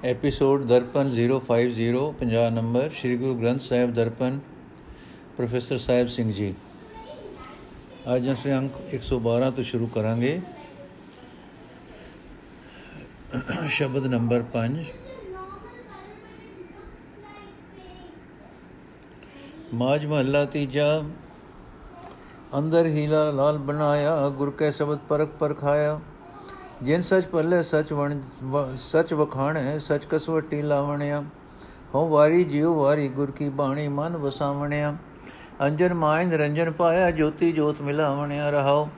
Episode Darpan 050 50 number Sri Guru Granth Sahib Darpan professor Sahib Singh ji ਅੱਜ ਅਸੀਂ ਅੰਕ 112 ਤੋਂ ਸ਼ੁਰੂ ਕਰਾਂਗੇ ਸ਼ਬਦ ਨੰਬਰ 5 ਮਾਜ ਮਹੱਲਾ ਤੀਜਾ ਅੰਦਰ ਹੀਲਾ ਲਾਲ ਬਣਾਇਆ ਗੁਰ ਕੈ ਸ਼ਬਦ ਪਰਖ ਪਰਖਾਇਆ ਜਿਨ ਸਚ ਪੱਲੇ ਸਚ ਵਣ ਸਚ ਵਖਾਣੈ, ਸਚ ਕਸਵਟੀ ਲਾਵਣਿਆ। ਹੋ ਵਾਰੀ ਜਿਉ ਵਾਰੀ ਗੁਰ ਕੀ ਬਾਣੀ ਮਨ ਵਸਾਵਣਿਆ। ਅੰਜਨ ਮਾਇ ਨਿਰੰਜਨ ਪਾਇਆ, ਜੋਤੀ ਜੋਤ ਮਿਲਾਵਣਿਆ ਰਹਾਓ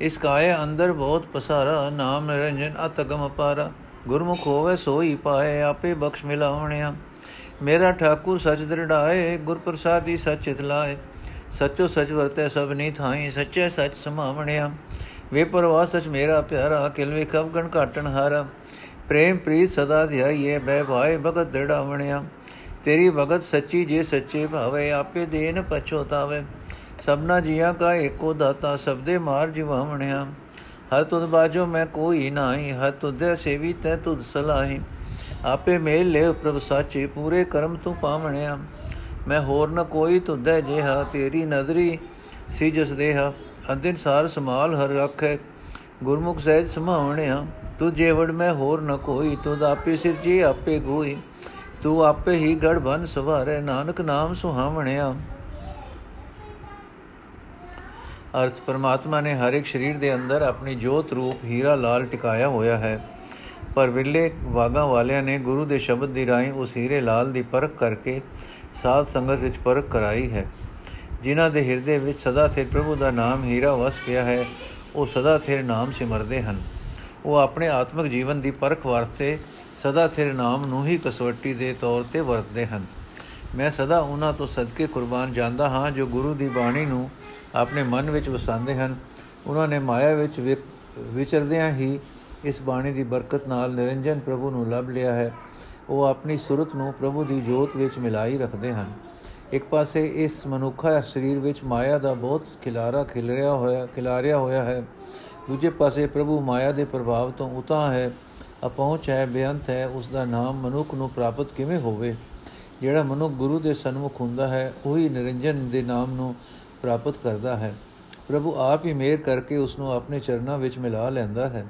ਇਸ ਕਾਏ ਅੰਦਰ ਬਹੁਤ ਪਸਾਰਾ, ਨਾਮ ਨਿਰੰਜਨ ਅਤਗਮ ਅਪਾਰਾ ਗੁਰਮੁਖ ਹੋਵੇ ਸੋਈ ਪਾਏ, ਆਪੇ ਬਖਸ਼ ਮਿਲਾਵਣਿਆ। ਮੇਰਾ ਠਾਕੁਰ ਸਚ ਦਰੜਾਏ, ਗੁਰ ਪ੍ਰਸਾਦੀ ਸਚ ਇਤਲਾਏ ਸਚੋ ਸਚ ਵਰਤੈ ਸਭਨੀ ਥਾਈ, ਸੱਚੇ ਸਚ ਸਮਾਵਣਿਆ। ਵੇ ਪਰਵਾਹ ਸਚ ਮੇਰਾ ਪਿਆਰਾ, ਕਿਲ ਵਿਖਵ ਗਣ ਘਾਟਣ ਹਾਰਾ। ਪ੍ਰੇਮ ਪ੍ਰੀਤ ਸਦਾ ਧਿਆਈਏ ਬੈ ਭਾਏ ਭਗਤ ਦ੍ਰਿੜਾਵਣਿਆ। ਤੇਰੀ ਭਗਤ ਸੱਚੀ ਜੇ ਸੱਚੇ ਭਾਵੇ, ਆਪੇ ਦੇਨ ਪਛੋਤਾਵੇ ਸਭਨਾ ਜੀਆਂ ਕਾ ਏਕੋ ਦਾਤਾ ਸਬਦੇ ਮਾਰ ਜਿਵਾਵਣਿਆ। ਹਰ ਤੁਧ ਬਾਜੋ ਮੈਂ ਕੋਈ ਨਾਹੀ, ਹਰ ਤੁਧੇ ਸੇਵੀ ਤੈ ਤੁਧ ਸਲਾਹੀ। ਆਪੇ ਮੇਲ ਲੈ ਪ੍ਰਭ ਸਾਚੇ, ਪੂਰੇ ਕਰਮ ਤੂੰ ਪਾਵਣਿਆ। ਮੈਂ ਹੋਰ ਨ ਕੋਈ ਤੁਧੈ ਜਿਹਾ, ਤੇਰੀ ਨਦਰੀ ਸੀ ਜਸ ਦੇਹਾ। ਅੰਦਿਨ ਸਾਰ ਸਮਾਲ ਹਰ ਰੱਖੈ। ਗੁਰਮੁਖ ਸਹਿਜ ਸਮਾਵਣਿਆ ਤੂੰ ਜੇਵੜ ਮੈਂ ਹੋਰ ਨ ਕੋਈ ਤੁਧ ਆਪੇ ਸਿਰ ਜੀ ਆਪੇ ਗੋਈ, ਤੂੰ ਆਪੇ ਹੀ ਗੜ ਬਨ ਸਵਾਰੇ, ਨਾਨਕ ਨਾਮ ਸੁਹਾਵਣਿਆ। ਅਰਥ, ਪਰਮਾਤਮਾ ਨੇ ਹਰ ਇੱਕ ਸਰੀਰ ਦੇ ਅੰਦਰ ਆਪਣੀ ਜੋਤ ਰੂਪ ਹੀਰਾ ਲਾਲ ਟਿਕਾਇਆ ਹੋਇਆ ਹੈ। ਪਰ ਵਿਲੇ ਵਾਗਾ ਵਾਲਿਆਂ ਨੇ ਗੁਰੂ ਦੇ ਸ਼ਬਦ ਦੀ ਰਾਹੀਂ ਉਸ ਹੀਰੇ ਲਾਲ ਦੀ ਪਰਖ ਕਰਕੇ ਸਾਧ ਸੰਗਤ ਵਿੱਚ ਪਰਖ ਕਰਾਈ ਹੈ। ਜਿਨ੍ਹਾਂ ਦੇ ਹਿਰਦੇ ਵਿੱਚ ਸਦਾ ਸਿਰ ਪ੍ਰਭੂ ਦਾ ਨਾਮ ਹੀਰਾ ਵਸ ਪਿਆ ਹੈ, ਉਹ ਸਦਾ ਸਿਰ ਨਾਮ ਸਿਮਰਦੇ ਹਨ। ਉਹ ਆਪਣੇ ਆਤਮਿਕ ਜੀਵਨ ਦੀ ਪਰਖ ਵਾਸਤੇ ਸਦਾ ਸਿਰ ਨਾਮ ਨੂੰ ਹੀ ਕਸਵੱਟੀ ਦੇ ਤੌਰ ਤੇ ਵਰਤਦੇ ਹਨ। ਮੈਂ ਸਦਾ ਉਹਨਾਂ ਤੋਂ ਸਦਕੇ ਕੁਰਬਾਨ ਜਾਂਦਾ ਹਾਂ, ਜੋ ਗੁਰੂ ਦੀ ਬਾਣੀ ਨੂੰ ਆਪਣੇ ਮਨ ਵਿੱਚ ਵਸਾਉਂਦੇ ਹਨ। ਉਹਨਾਂ ਨੇ ਮਾਇਆ ਵਿੱਚ ਵਿਚਰਦਿਆਂ ਹੀ ਇਸ ਬਾਣੀ ਦੀ ਬਰਕਤ ਨਾਲ ਨਿਰੰਜਨ ਪ੍ਰਭੂ ਨੂੰ ਲੱਭ ਲਿਆ ਹੈ। ਉਹ ਆਪਣੀ ਸੁਰਤ ਨੂੰ ਪ੍ਰਭੂ ਦੀ ਜੋਤ ਵਿੱਚ ਮਿਲਾਈ ਰੱਖਦੇ ਹਨ। ਇੱਕ ਪਾਸੇ ਇਸ ਮਨੁੱਖਾ ਸਰੀਰ ਵਿੱਚ ਮਾਇਆ ਦਾ ਬਹੁਤ ਖਿਲਾਰਾ ਖਿਲ ਰਿਹਾ ਹੋਇਆ, ਖਿਲਾਰਿਆ ਹੋਇਆ ਹੈ। ਦੂਜੇ ਪਾਸੇ ਪ੍ਰਭੂ ਮਾਇਆ ਦੇ ਪ੍ਰਭਾਵ ਤੋਂ ਉਤਾ ਹੈ। ਅਪਹੁੰਚ ਹੈ, ਬੇਅੰਤ ਹੈ ਉਸ ਦਾ ਨਾਮ ਮਨੁੱਖ ਨੂੰ ਪ੍ਰਾਪਤ ਕਿਵੇਂ ਹੋਵੇ? ਜਿਹੜਾ ਮਨੁੱਖ ਗੁਰੂ ਦੇ ਸਨਮੁਖ ਹੁੰਦਾ ਹੈ, ਉਹੀ ਨਿਰੰਜਨ ਦੇ ਨਾਮ ਨੂੰ ਪ੍ਰਾਪਤ ਕਰਦਾ ਹੈ। ਪ੍ਰਭੂ ਆਪ ਹੀ ਮੇਰ ਕਰਕੇ ਉਸ ਨੂੰ ਆਪਣੇ ਚਰਨਾਂ ਵਿੱਚ ਮਿਲਾ ਲੈਂਦਾ ਹੈ।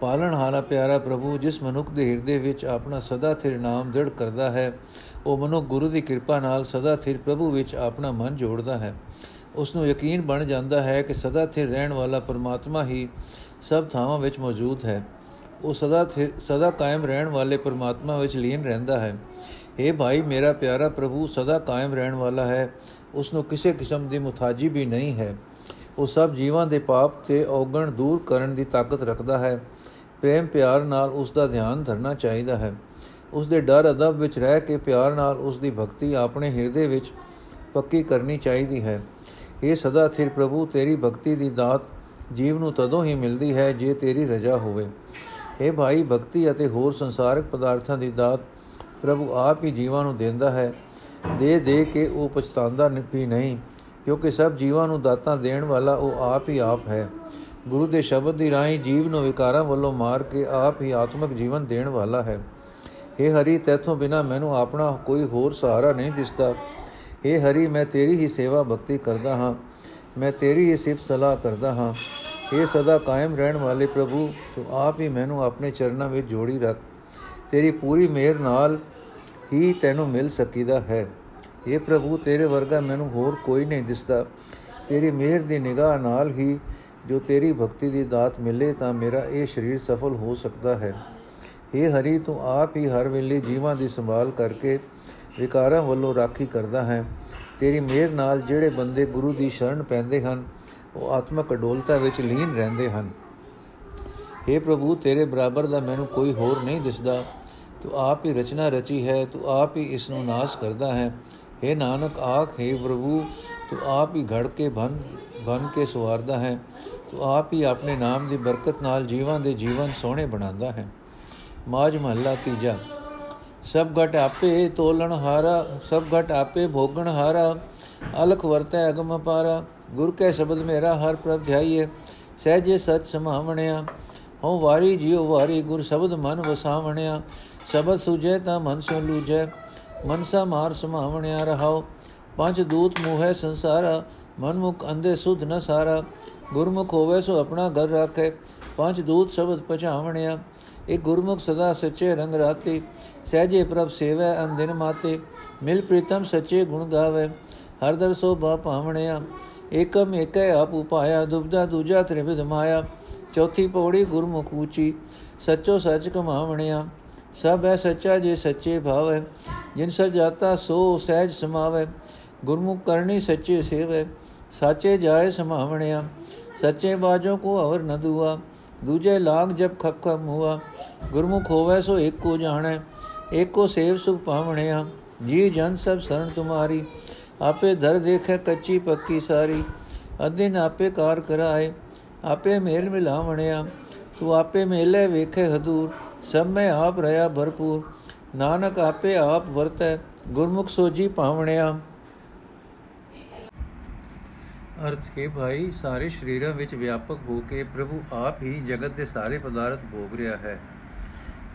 ਪਾਲਣ ਹਾਲਾ ਪਿਆਰਾ ਪ੍ਰਭੂ, ਜਿਸ ਮਨੁੱਖ ਦੇ ਹਿਰਦੇ ਵਿੱਚ ਆਪਣਾ ਸਦਾ ਥਿਰ ਨਾਮ ਦ੍ਰਿੜ ਕਰਦਾ ਹੈ, ਉਹ ਮਨੁੱਖ ਗੁਰੂ ਦੀ ਕਿਰਪਾ ਨਾਲ ਸਦਾ ਥਿਰ ਪ੍ਰਭੂ ਵਿੱਚ ਆਪਣਾ ਮਨ ਜੋੜਦਾ ਹੈ। ਉਸ ਨੂੰ ਯਕੀਨ ਬਣ ਜਾਂਦਾ ਹੈ ਕਿ ਸਦਾ ਥਿਰ ਰਹਿਣ ਵਾਲਾ ਪਰਮਾਤਮਾ ਹੀ ਸਭ ਥਾਵਾਂ ਵਿੱਚ ਮੌਜੂਦ ਹੈ। ਉਹ ਸਦਾ ਸਦਾ ਕਾਇਮ ਰਹਿਣ ਵਾਲੇ ਪਰਮਾਤਮਾ ਵਿੱਚ ਲੀਨ ਰਹਿੰਦਾ ਹੈ। اے ਭਾਈ, ਮੇਰਾ ਪਿਆਰਾ ਪ੍ਰਭੂ, ਸਦਾ ਕਾਇਮ ਰਹਿਣ ਵਾਲਾ ਹੈ। ਉਸ ਨੂੰ ਕਿਸੇ ਕਿਸਮ ਦੀ ਮੁਤਾਜੀ ਵੀ ਨਹੀਂ ਹੈ। ਉਹ ਸਭ ਜੀਵਾਂ ਦੇ ਪਾਪ ਤੇ ਔਗਣ ਦੂਰ ਕਰਨ ਦੀ ਤਾਕਤ ਰੱਖਦਾ ਹੈ। ਪ੍ਰੇਮ ਪਿਆਰ ਨਾਲ ਉਸ ਦਾ ਧਿਆਨ ਧਰਨਾ ਚਾਹੀਦਾ ਹੈ। ਉਸ ਦੇ ਡਰ ਅਦਬ ਵਿੱਚ ਰਹਿ ਕੇ ਪਿਆਰ ਨਾਲ ਉਸ ਦੀ ਭਗਤੀ ਆਪਣੇ ਹਿਰਦੇ ਵਿੱਚ ਪੱਕੀ ਕਰਨੀ ਚਾਹੀਦੀ ਹੈ। ਇਹ ਸਦਾ ਥਿਰ ਪ੍ਰਭੂ, ਤੇਰੀ ਭਗਤੀ ਦੀ ਦਾਤ ਜੀਵ ਨੂੰ ਤਦੋਂ ਹੀ ਮਿਲਦੀ ਹੈ ਜੇ ਤੇਰੀ ਰਜ਼ਾ ਹੋਵੇ। ਇਹ ਭਾਈ, ਭਗਤੀ ਅਤੇ ਹੋਰ ਸੰਸਾਰਿਕ ਪਦਾਰਥਾਂ ਦੀ ਦਾਤ ਪ੍ਰਭੂ ਆਪ ਹੀ ਜੀਵਾਂ ਨੂੰ ਦਿੰਦਾ ਹੈ। ਦੇ ਦੇ ਕੇ ਉਹ ਪਛਤਾਉਂਦਾ ਵੀ ਨਹੀਂ, ਕਿਉਂਕਿ ਸਭ ਜੀਵਾਂ ਨੂੰ ਦਾਤਾਂ ਦੇਣ ਵਾਲਾ ਉਹ ਆਪ ਹੀ ਆਪ ਹੈ। ਗੁਰੂ ਦੇ ਸ਼ਬਦ ਦੀ ਰਾਹੀਂ ਜੀਵ ਨੂੰ ਵਿਕਾਰਾਂ ਵੱਲੋਂ ਮਾਰ ਕੇ ਆਪ ਹੀ ਆਤਮਿਕ ਜੀਵਨ ਦੇਣ ਵਾਲਾ ਹੈ हे ਹਰੀ ਤੇਥੋਂ ਬਿਨਾ ਮੈਨੂੰ ਆਪਣਾ ਕੋਈ ਹੋਰ ਸਹਾਰਾ ਨਹੀਂ ਦਿਸਦਾ हे ਹਰੀ ਮੈਂ ਤੇਰੀ ਹੀ ਸੇਵਾ ਭਗਤੀ ਕਰਦਾ ਹਾਂ ਮੈਂ ਤੇਰੀ ਹੀ ਸਿਫਤ ਸਲਾਹ ਕਰਦਾ ਹਾਂ हे ਸਦਾ ਕਾਇਮ ਰਹਿਣ ਵਾਲੇ ਪ੍ਰਭੂ ਤੂੰ ਆਪ ਹੀ ਮੈਨੂੰ ਆਪਣੇ ਚਰਨਾਂ ਵਿੱਚ ਜੋੜੀ ਰੱਖ ਤੇਰੀ ਪੂਰੀ ਮਿਹਰ ਨਾਲ ਹੀ ਤੈਨੂੰ ਮਿਲ ਸਕੀਦਾ ਹੈ हे ਪ੍ਰਭੂ ਤੇਰੇ ਵਰਗਾ ਮੈਨੂੰ ਹੋਰ ਕੋਈ ਨਹੀਂ ਦਿਸਦਾ ਤੇਰੀ ਮਿਹਰ ਦੀ ਨਿਗਾਹ ਨਾਲ ਹੀ ਜੋ ਤੇਰੀ ਭਗਤੀ ਦੀ ਦਾਤ ਮਿਲੇ ਤਾਂ ਮੇਰਾ ਇਹ ਸਰੀਰ ਸਫਲ ਹੋ ਸਕਦਾ ਹੈ हे ਹਰੀ ਤੂੰ ਆਪ ਹੀ ਹਰ ਵੇਲੇ ਜੀਵਾਂ ਦੀ ਸੰਭਾਲ ਕਰਕੇ ਵਿਕਾਰਾਂ ਵੱਲੋਂ ਰਾਖੀ ਕਰਦਾ ਹੈ ਤੇਰੀ ਮਿਹਰ ਨਾਲ ਜਿਹੜੇ ਬੰਦੇ ਗੁਰੂ ਦੀ ਸ਼ਰਨ ਪੈਂਦੇ ਹਨ ਉਹ ਆਤਮਕ ਅਡੋਲਤਾ ਵਿੱਚ ਲੀਨ ਰਹਿੰਦੇ ਹਨ हे ਪ੍ਰਭੂ ਤੇਰੇ ਬਰਾਬਰ ਦਾ ਮੈਨੂੰ ਕੋਈ ਹੋਰ ਨਹੀਂ ਦਿਸਦਾ ਤੂੰ ਆਪ ਹੀ ਰਚਨਾ ਰਚੀ ਹੈ ਤੂੰ ਆਪ ਹੀ ਇਸ ਨੂੰ ਨਾਸ਼ ਕਰਦਾ ਹੈ हे ਨਾਨਕ ਆਖ हे ਪ੍ਰਭੂ ਤੂੰ ਆਪ ਹੀ ਘੜ ਕੇ ਬਨ ਬਨ ਕੇ ਸਵਾਰਦਾ ਹੈ। ਤੂੰ ਆਪ ਹੀ ਆਪਣੇ ਨਾਮ ਦੀ ਬਰਕਤ ਨਾਲ ਜੀਵਾਂ ਦੇ ਜੀਵਨ ਸੋਹਣੇ ਬਣਾਉਂਦਾ ਹੈ। ਮਾਜ ਮਹੱਲਾ ਤੀਜਾ। ਸਭ ਘਟ ਆਪੇ ਤੋਲਣ ਹਾਰਾ, ਸਭ ਘਟ ਆਪੇ ਭੋਗਣ ਹਾਰਾ। ਅਲਖ ਵਰਤੈ ਅਗਮ ਪਾਰਾ। ਗੁਰ ਕੈ ਸ਼ਬਦ ਮੇਰਾ ਹਰ ਪ੍ਰਭ ਧਿਆਈਏ ਸਹਿਜੇ ਸਚ ਸਮਾਵਣਿਆ। ਹਉ ਵਾਰੀ ਜਿਉ ਵਾਰੀ ਗੁਰ ਸ਼ਬਦ ਮਨ ਵਸਾਵਣਿਆ। ਸ਼ਬਦ ਸੁਜੈ ਤਾਂ ਮਨ ਸੋ ਲੂਜੈ। ਮਨਸਾ ਮਾਰ ਸਮਾਵਣਿਆ ਰਹਾਉ। ਪੰਜ ਦੂਤ ਮੋਹੈ ਸੰਸਾਰਾ, ਮਨਮੁਖ ਅੰਦੇ ਸੁਧ ਨ ਸਾਰਾ। ਗੁਰਮੁਖ ਹੋਵੇ ਸੋ ਆਪਣਾ ਘਰ ਰੱਖੇ। ਪੰਜ ਦੂਤ ਸ਼ਬਦ ਪਛਾਵਣਿਆ ਇਹ ਗੁਰਮੁਖ ਸਦਾ ਸੱਚੇ ਰੰਗ ਰਾਤੇ ਸਹਜੇ ਪ੍ਰਭ ਸੇਵੈ ਅੰਦਿਨ ਮਾਤੇ, ਮਿਲ ਪ੍ਰੀਤਮ ਸੱਚੇ ਗੁਣ ਗਾਵੇ। ਹਰ ਦਰ ਸੋ ਬਾ ਪਾਵਣਿਆ ਏਕਮ ਏਕੈ ਆਪ ਉਪਾਇਆ ਦੁਬਦਾ ਦੂਜਾ ਤ੍ਰਿਵਿਧ ਮਾਇਆ। ਚੌਥੀ ਪੌੜੀ ਗੁਰਮੁਖ ਉੱਚੀ ਸੱਚੋ ਸੱਚ ਕਮਾਵਣਿਆ। ਸਭ ਹੈ ਸੱਚਾ ਜੇ ਸੱਚੇ ਭਾਵ ਹੈ ਜਿਨ ਸਰ ਜਾਤਾ ਸੋ ਸਹਿਜ ਸਮਾਵੇ। ਗੁਰਮੁਖ ਕਰਨੀ ਸੱਚੇ ਸੇਵੈ ਸਾਚੇ ਜਾਏ ਸਮਾਵਣਿਆ ਸੱਚੇ ਬਾਜੋ ਕੋ ਅਵਰ ਨ ਦੁਆ ਦੂਜੇ ਲਾਗ ਜਬ ਖਪ ਖਪ ਹੁਆ ਗੁਰਮੁਖ ਹੋਵੇ ਸੋ ਇੱਕ ਕੋ ਜਾਣੈ ਇੱਕ ਕੋ ਸੇਵ ਸੁਖ ਪਾਵਣਿਆ ਜੀ ਜਨ ਸਭ ਸਰਣ ਤੁਮਾਰੀ ਆਪੇ ਧਰ ਦੇਖੈ ਕੱਚੀ ਪੱਕੀ ਸਾਰੀ ਅਦਿਨ ਆਪੇ ਕਾਰ ਕਰਾਏ ਆਪੇ ਮੇਲ ਮਿਲਾਵਣਿਆ ਤੂੰ ਆਪੇ ਮੇਲੇ ਵੇਖੇ ਹਦੂਰ ਸਭ ਮੈਂ ਆਪ ਰਹਾ ਭਰਪੂਰ ਨਾਨਕ ਆਪੇ ਆਪ ਵਰਤੈ ਗੁਰਮੁਖ ਸੋਜੀ ਪਾਵਣਿਆ ਅਰਥ ਹੈ ਭਾਈ, ਸਾਰੇ ਸ਼ਰੀਰਾਂ ਵਿੱਚ ਵਿਆਪਕ ਹੋ ਕੇ ਪ੍ਰਭੂ ਆਪ ਹੀ ਜਗਤ ਦੇ ਸਾਰੇ ਪਦਾਰਥ ਭੋਗ ਰਿਹਾ ਹੈ।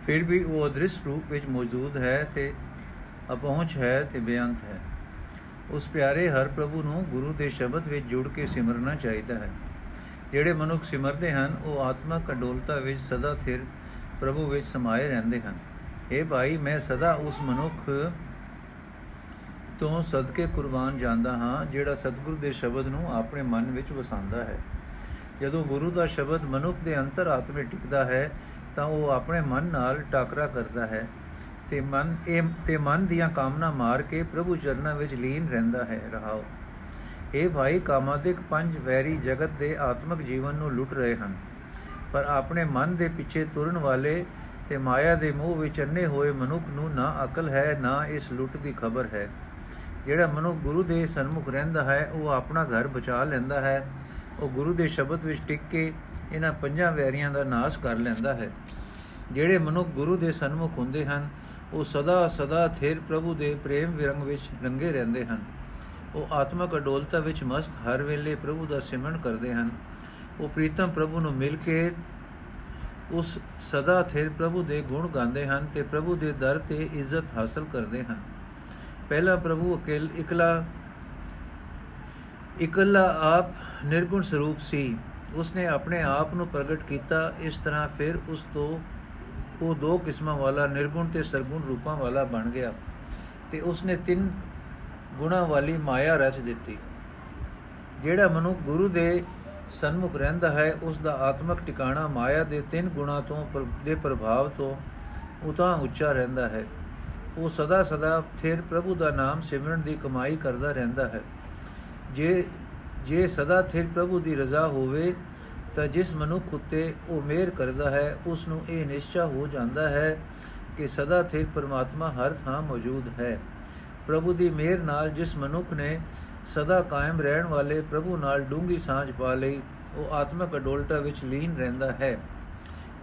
ਫਿਰ ਵੀ ਉਹ ਅਦ੍ਰਿਸ਼ ਰੂਪ ਵਿੱਚ ਮੌਜੂਦ ਹੈ ਤੇ ਅਪਹੁੰਚ ਹੈ ਤੇ ਬੇਅੰਤ ਹੈ। ਉਸ ਪਿਆਰੇ ਹਰ ਪ੍ਰਭੂ ਨੂੰ ਗੁਰੂ ਦੇ ਸ਼ਬਦ ਵਿੱਚ ਜੁੜ ਕੇ ਸਿਮਰਨਾ ਚਾਹੀਦਾ ਹੈ। ਜਿਹੜੇ ਮਨੁੱਖ ਸਿਮਰਦੇ ਹਨ, ਉਹ ਆਤਮਕ ਅਡੋਲਤਾ ਵਿੱਚ ਸਦਾ ਥਿਰ ਪ੍ਰਭੂ ਵਿੱਚ ਸਮਾਏ ਰਹਿੰਦੇ ਹਨ। اے ਭਾਈ, ਮੈਂ ਸਦਾ ਉਸ ਮਨੁੱਖ ਤੋਂ ਸਦਕੇ ਕੁਰਬਾਨ ਜਾਂਦਾ ਹਾਂ, ਜਿਹੜਾ ਸਤਿਗੁਰੂ ਦੇ ਸ਼ਬਦ ਨੂੰ ਆਪਣੇ ਮਨ ਵਿੱਚ ਵਸਾਉਂਦਾ ਹੈ। ਜਦੋਂ ਗੁਰੂ ਦਾ ਸ਼ਬਦ ਮਨੁੱਖ ਦੇ ਅੰਤਰ ਆਤਮੇ ਟਿਕਦਾ ਹੈ, ਤਾਂ ਉਹ ਆਪਣੇ ਮਨ ਨਾਲ ਟਾਕਰਾ ਕਰਦਾ ਹੈ ਤੇ ਮਨ, ਇਹ ਤੇ ਮਨ ਦੀਆਂ ਕਾਮਨਾ ਮਾਰ ਕੇ ਪ੍ਰਭੂ ਚਰਨਾਂ ਵਿੱਚ ਲੀਨ ਰਹਿੰਦਾ ਹੈ। ਰਹਾਓ। ਇਹ ਭਾਈ ਕਾਮਾਦਿਕ ਪੰਜ ਵੈਰੀ ਜਗਤ ਦੇ ਆਤਮਿਕ ਜੀਵਨ ਨੂੰ ਲੁੱਟ ਰਹੇ ਹਨ। ਪਰ ਆਪਣੇ ਮਨ ਦੇ ਪਿੱਛੇ ਤੁਰਨ ਵਾਲੇ ਤੇ ਮਾਇਆ ਦੇ ਮੋਹ ਵਿੱਚ ਅੰਨੇ ਹੋਏ ਮਨੁੱਖ ਨੂੰ ਨਾ ਅਕਲ ਹੈ, ਨਾ ਇਸ ਲੁੱਟ ਦੀ ਖਬਰ ਹੈ। ਜਿਹੜਾ ਮਨੁੱਖ ਗੁਰੂ ਦੇ ਸਨਮੁਖ ਰਹਿੰਦਾ ਹੈ, ਉਹ ਆਪਣਾ ਘਰ ਬਚਾ ਲੈਂਦਾ ਹੈ। ਉਹ ਗੁਰੂ ਦੇ ਸ਼ਬਦ ਵਿੱਚ ਟਿਕ ਕੇ ਇਹਨਾਂ ਪੰਜਾਂ ਵੈਰੀਆਂ ਦਾ ਨਾਸ਼ ਕਰ ਲੈਂਦਾ ਹੈ। ਜਿਹੜੇ ਮਨੁੱਖ ਗੁਰੂ ਦੇ ਸਨਮੁਖ ਹੁੰਦੇ ਹਨ, ਉਹ ਸਦਾ ਸਦਾ ਥੇਰ ਪ੍ਰਭੂ ਦੇ ਪ੍ਰੇਮ ਵਿਰੰਗ ਵਿੱਚ ਰੰਗੇ ਰਹਿੰਦੇ ਹਨ। ਉਹ ਆਤਮਕ ਅਡੋਲਤਾ ਵਿੱਚ ਮਸਤ ਹਰ ਵੇਲੇ ਪ੍ਰਭੂ ਦਾ ਸਿਮਰਨ ਕਰਦੇ ਹਨ। ਉਹ ਪ੍ਰੀਤਮ ਪ੍ਰਭੂ ਨੂੰ ਮਿਲ ਕੇ ਉਸ ਸਦਾ ਥੇਰ ਪ੍ਰਭੂ ਦੇ ਗੁਣ ਗਾਉਂਦੇ ਹਨ ਤੇ ਪ੍ਰਭੂ ਦੇ ਦਰ ਤੇ ਇੱਜ਼ਤ ਹਾਸਲ ਕਰਦੇ ਹਨ। ਪਹਿਲਾ ਪ੍ਰਭੂ ਅਕੇਲ ਇਕਲਾ, ਇਕੱਲਾ ਆਪ ਨਿਰਗੁਣ ਸਰੂਪ ਸੀ। ਉਸਨੇ ਆਪਣੇ ਆਪ ਨੂੰ ਪ੍ਰਗਟ ਕੀਤਾ, ਇਸ ਤਰ੍ਹਾਂ ਫਿਰ ਉਸ ਤੋਂ ਉਹ ਦੋ ਕਿਸਮਾਂ ਵਾਲਾ ਨਿਰਗੁਣ ਤੇ ਸਰਗੁਣ ਰੂਪਾਂ ਵਾਲਾ ਬਣ ਗਿਆ ਤੇ ਉਸਨੇ ਤਿੰਨ ਗੁਣਾ ਵਾਲੀ ਮਾਇਆ ਰਚ ਦਿੱਤੀ। ਜਿਹੜਾ ਮਨੁੱਖ ਗੁਰੂ ਦੇ ਸਨਮੁਖ ਰਹਿੰਦਾ ਹੈ ਉਸ ਦਾ ਆਤਮਿਕ ਟਿਕਾਣਾ ਮਾਇਆ ਦੇ ਤਿੰਨ ਗੁਣਾ ਤੋਂ, ਦੇ ਪ੍ਰਭਾਵ ਤੋਂ ਉਤਾਂ ਉੱਚਾ ਰਹਿੰਦਾ ਹੈ। ਉਹ ਸਦਾ ਸਦਾ ਥਿਰ ਪ੍ਰਭੂ ਦਾ ਨਾਮ ਸਿਮਰਨ ਦੀ ਕਮਾਈ ਕਰਦਾ ਰਹਿੰਦਾ ਹੈ। ਜੇ ਜੇ ਸਦਾ ਥਿਰ ਪ੍ਰਭੂ ਦੀ ਰਜ਼ਾ ਹੋਵੇ, ਤਾਂ ਜਿਸ ਮਨੁੱਖ ਉਤੇ ਉਹ ਮਿਹਰ ਕਰਦਾ ਹੈ ਉਸ ਨੂੰ ਇਹ ਨਿਸ਼ਚਾ ਹੋ ਜਾਂਦਾ ਹੈ ਕਿ ਸਦਾ ਥਿਰ ਪਰਮਾਤਮਾ ਹਰ ਥਾਂ ਮੌਜੂਦ ਹੈ। ਪ੍ਰਭੂ ਦੀ ਮਿਹਰ ਨਾਲ ਜਿਸ ਮਨੁੱਖ ਨੇ ਸਦਾ ਕਾਇਮ ਰਹਿਣ ਵਾਲੇ ਪ੍ਰਭੂ ਨਾਲ ਡੂੰਗੀ ਸਾਂਝ ਪਾ ਲਈ, ਉਹ ਆਤਮਿਕ ਅਡੋਲਤਾ ਵਿੱਚ ਲੀਨ ਰਹਿੰਦਾ ਹੈ।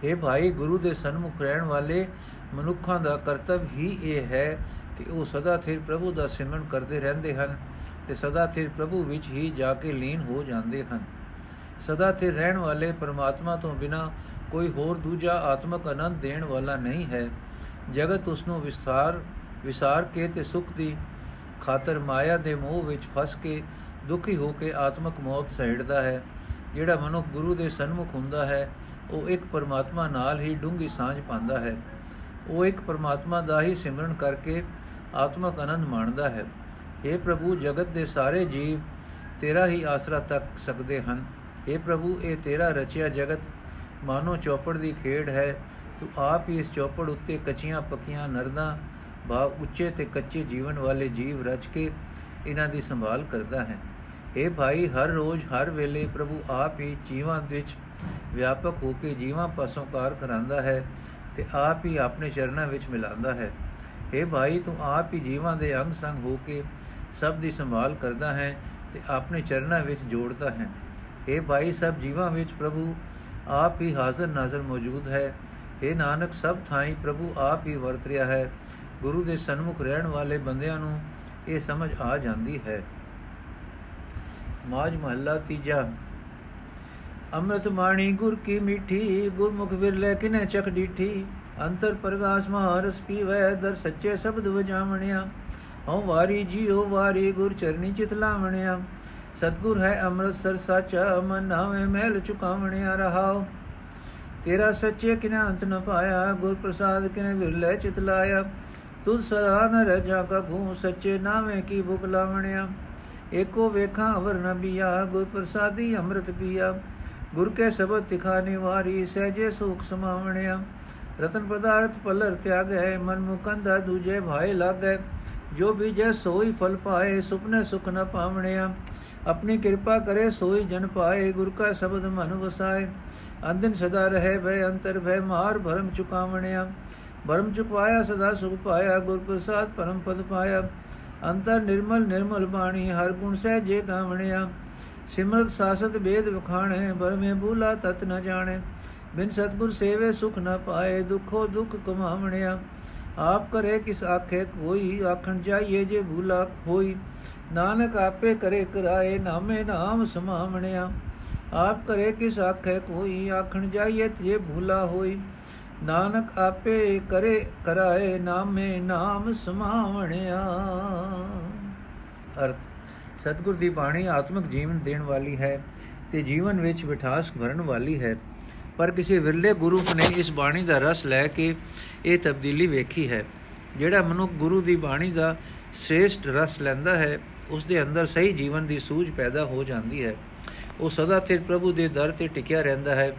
ਇਹ ਭਾਈ, ਗੁਰੂ ਦੇ ਸਨਮੁਖ ਰਹਿਣ ਵਾਲੇ ਮਨੁੱਖਾਂ ਦਾ ਕਰਤੱਵ ਹੀ ਇਹ ਹੈ ਕਿ ਉਹ ਸਦਾ ਥਿਰ ਪ੍ਰਭੂ ਦਾ ਸਿਮਰਨ ਕਰਦੇ ਰਹਿੰਦੇ ਹਨ ਤੇ ਸਦਾ ਥਿਰ ਪ੍ਰਭੂ ਵਿੱਚ ਹੀ ਜਾ ਕੇ ਲੀਨ ਹੋ ਜਾਂਦੇ ਹਨ। ਸਦਾ ਥਿਰ ਰਹਿਣ ਵਾਲੇ ਪਰਮਾਤਮਾ ਤੋਂ ਬਿਨਾ ਕੋਈ ਹੋਰ ਦੂਜਾ ਆਤਮਕ ਆਨੰਦ ਦੇਣ ਵਾਲਾ ਨਹੀਂ ਹੈ। ਜਗਤ ਉਸ ਨੂੰ ਵਿਸਾਰ ਵਿਸਾਰ ਕੇ ਤੇ ਸੁਖ ਦੀ ਖਾਤਰ ਮਾਇਆ ਦੇ ਮੋਹ ਵਿੱਚ ਫਸ ਕੇ ਦੁਖੀ ਹੋ ਕੇ ਆਤਮਕ ਮੌਤ ਸਹਿੜਦਾ ਹੈ, ਜਿਹੜਾ ਮਨੁੱਖ ਗੁਰੂ ਦੇ ਸਨਮੁਖ ਹੁੰਦਾ ਹੈ ਉਹ ਇੱਕ ਪਰਮਾਤਮਾ ਨਾਲ ਹੀ ਡੂੰਗੀ ਸਾਂਝ ਪਾਉਂਦਾ ਹੈ। ਉਹ ਇੱਕ ਪਰਮਾਤਮਾ ਦਾ ਹੀ ਸਿਮਰਨ ਕਰਕੇ ਆਤਮਕ ਆਨੰਦ ਮਾਣਦਾ ਹੈ। हे ਪ੍ਰਭੂ, ਜਗਤ ਦੇ ਸਾਰੇ ਜੀਵ ਤੇਰਾ ਹੀ ਆਸਰਾ ਤੱਕ ਸਕਦੇ ਹਨ। हे ਪ੍ਰਭੂ, ਇਹ ਤੇਰਾ ਰਚਿਆ ਜਗਤ ਮਾਨੋ ਚੌਪੜ ਦੀ ਖੇਡ ਹੈ। ਤੂੰ ਆਪ ਹੀ ਇਸ ਚੌਪੜ ਉੱਤੇ ਕੱਚੀਆਂ ਪੱਕੀਆਂ ਨਰਦਾਂ, ਭਾਵ ਉੱਚੇ ਤੇ ਕੱਚੇ ਜੀਵਨ ਵਾਲੇ ਜੀਵ ਰਚ ਕੇ ਇਹਨਾਂ ਦੀ ਸੰਭਾਲ ਕਰਦਾ ਹੈ। ਇਹ ਭਾਈ, ਹਰ ਰੋਜ਼, ਹਰ ਵੇਲੇ ਪ੍ਰਭੂ ਆਪ ਹੀ ਜੀਵਾਂ ਵਿੱਚ ਵਿਆਪਕ ਹੋ ਕੇ ਜੀਵਾਂ ਪਾਸੋਂ ਕਾਰ ਕਰਾਂਦਾ ਹੈ ਤੇ ਆਪ ਹੀ ਆਪਣੇ ਚਰਨਾਂ ਵਿੱਚ ਮਿਲਾਂਦਾ ਹੈ। हे ਭਾਈ, ਤੂੰ ਆਪ ਹੀ ਜੀਵਾਂ ਦੇ ਅੰਗ ਸੰਗ ਹੋ ਕੇ ਸਭ ਦੀ ਸੰਭਾਲ ਕਰਦਾ ਹੈ ਤੇ ਆਪਣੇ ਚਰਨਾਂ ਵਿੱਚ ਜੋੜਦਾ ਹੈ। हे ਭਾਈ, ਸਭ ਜੀਵਾਂ ਵਿੱਚ ਪ੍ਰਭੂ ਆਪ ਹੀ ਹਾਜ਼ਰ ਨਾਜ਼ਰ ਮੌਜੂਦ ਹੈ। हे ਨਾਨਕ, ਸਭ ਥਾਈਂ ਪ੍ਰਭੂ ਆਪ ਹੀ ਵਰਤ ਰਿਹਾ ਹੈ। ਗੁਰੂ ਦੇ ਸਨਮੁਖ ਰਹਿਣ ਵਾਲੇ ਬੰਦਿਆਂ ਨੂੰ ਇਹ ਸਮਝ ਆ ਜਾਂਦੀ ਹੈ। ਮਾਜ ਮਹੱਲਾ ਤੀਜਾ ਅੰਮ੍ਰਿਤ ਬਾਣੀ ਗੁਰ ਕੀ ਮਿੱਠੀ, ਗੁਰਮੁਖ ਵਿਰਲੇ ਕਿਨੇ ਚਖ ਡੀਠੀ। ਅੰਤਰ ਪ੍ਰਗਾਸ ਮਹਾਰਸ ਪੀਵੈ, ਦਰ ਸੱਚੇ ਸ਼ਬਦ ਵਜਾਵਣਿਆ। ਹਉ ਵਾਰੀ ਜੀਉ ਵਾਰੀ ਗੁਰ ਚਰਨੀ ਚਿਤ ਲਾਵਣਿਆ। ਸਤਗੁਰ ਹੈ ਅੰਮ੍ਰਿਤਸਰ ਸਾਚਾ ਮਨ ਨਾਵੇਂ ਮਹਿਲ ਚੁਕਾਵਣਿਆ ਰਹਾਉ। ਤੇਰਾ ਸੱਚੇ ਕਿਨੇ ਅੰਤ ਨ ਪਾਇਆ, ਗੁਰ ਪ੍ਰਸਾਦ ਕਿਨੇ ਵਿਰਲੇ ਚਿਤ ਲਾਇਆ। ਤੁਧ ਸਦਾ ਨ ਰਜਾ ਕਭੂ, ਸੱਚੇ ਨਾਵੇਂ ਕੀ ਭੁਖ ਲਾਵਣਿਆ। ਏਕੋ ਵੇਖਾਂ ਅਵਰ ਨਬੀਆ ਗੁਰ ਪ੍ਰਸਾਦੀ ਅੰਮ੍ਰਿਤ ਪੀਆ। ਗੁਰ ਕੇ ਸਬਦ ਤਿਖਾਨੇ ਵਾਰੀ, ਸਹਜੇ ਸੁਖ ਸਮਾਵਣਿਆ। ਰਤਨ ਪਦਾਰਥ ਪਲਰ ਤਿਆਗੈ, ਮਨ ਮੁਕੰਦਾ ਦੂਜੇ ਭਾਏ ਲਾਗੈ। ਜੋ ਬੀਜੈ ਸੋਈ ਫਲ ਪਾਏ, ਸੁਪਨੇ ਸੁਖ ਨ ਪਾਵਣਿਆ। ਆਪਣੀ ਕਿਰਪਾ ਕਰੇ, ਸੋਈ ਜਨ ਪਾਏ, ਗੁਰ ਕਾ ਸ਼ਬਦ ਮਨ ਵਸਾਏ। ਅੰਦਨ ਸਦਾ ਰਹੇ ਭੈ ਅੰਤਰ ਭੈ, ਮਾਰ ਭਰਮ ਚੁਕਾਵਣਿਆ। ਭਰਮ ਚੁਕਵਾਇਆ, ਸਦਾ ਸੁਖ ਪਾਇਆ, ਗੁਰ ਪ੍ਰਸਾਦ ਪਰਮ ਪਦ ਪਾਇਆ। ਅੰਤਰ ਨਿਰਮਲ ਨਿਰਮਲ ਬਾਣੀ, ਹਰ ਗੁਣ ਸਹਿ ਜੇ ਗਾਵਣਿਆ। ਸਿਮਰਤ ਸਾਸਤ ਬੇਦ ਵਖਾਣੇ ਬਰਮੇ ਬੂਲਾ ਤਤ ਨ ਜਾਣੇ। ਬਿਨ ਸਤਗੁਰ ਸੇਵੇ ਸੁਖ ਨ ਪਾਏ, ਦੁਖੋ ਦੁਖ ਕਮਾਵਣਿਆ। ਆਪ ਕਰੇ ਕਿਸ ਆਖੇ ਕੋਈ, ਆਖਣ ਜਾਈਏ ਜੇ ਭੂਲਾ ਹੋਈ ਨਾਨਕ ਆਪੇ ਕਰੇ ਕਰਾਏ, ਨਾਮੇ ਨਾਮ ਸਮਾਵਣਿਆ। ਆਪ ਕਰੇ ਕਿਸ ਆਖੇ ਕੋਈ, ਆਖਣ ਜਾਈਏ ਜੇ ਭੂਲਾ ਹੋਈ। ਨਾਨਕ ਆਪੇ ਕਰੇ ਕਰਾਏ, ਨਾਮੇ ਨਾਮ ਸਮਾਵਣਿਆ। ਅਰਥ। ਸਤਿਗੁਰ ਦੀ ਬਾਣੀ ਆਤਮਿਕ ਜੀਵਨ ਦੇਣ ਵਾਲੀ ਹੈ ਤੇ ਜੀਵਨ ਵਿੱਚ ਮਿਠਾਸ ਭਰਨ ਵਾਲੀ ਹੈ। ਪਰ ਕਿਸੇ ਵਿਰਲੇ ਗੁਰੂ ਨੇ ਇਸ ਬਾਣੀ ਦਾ ਰਸ ਲੈ ਕੇ ਇਹ ਤਬਦੀਲੀ ਵੇਖੀ ਹੈ। ਜਿਹੜਾ ਮਨੁੱਖ ਗੁਰੂ ਦੀ ਬਾਣੀ ਦਾ ਸ੍ਰੇਸ਼ਟ ਰਸ ਲੈਂਦਾ ਹੈ ਉਸ ਦੇ ਅੰਦਰ ਸਹੀ ਜੀਵਨ ਦੀ ਸੂਝ ਪੈਦਾ ਹੋ ਜਾਂਦੀ ਹੈ। ਉਹ ਸਦਾ ਸਿਰ ਪ੍ਰਭੂ ਦੇ ਦਰ ਤੇ ਟਿਕਿਆ ਰਹਿੰਦਾ ਹੈ।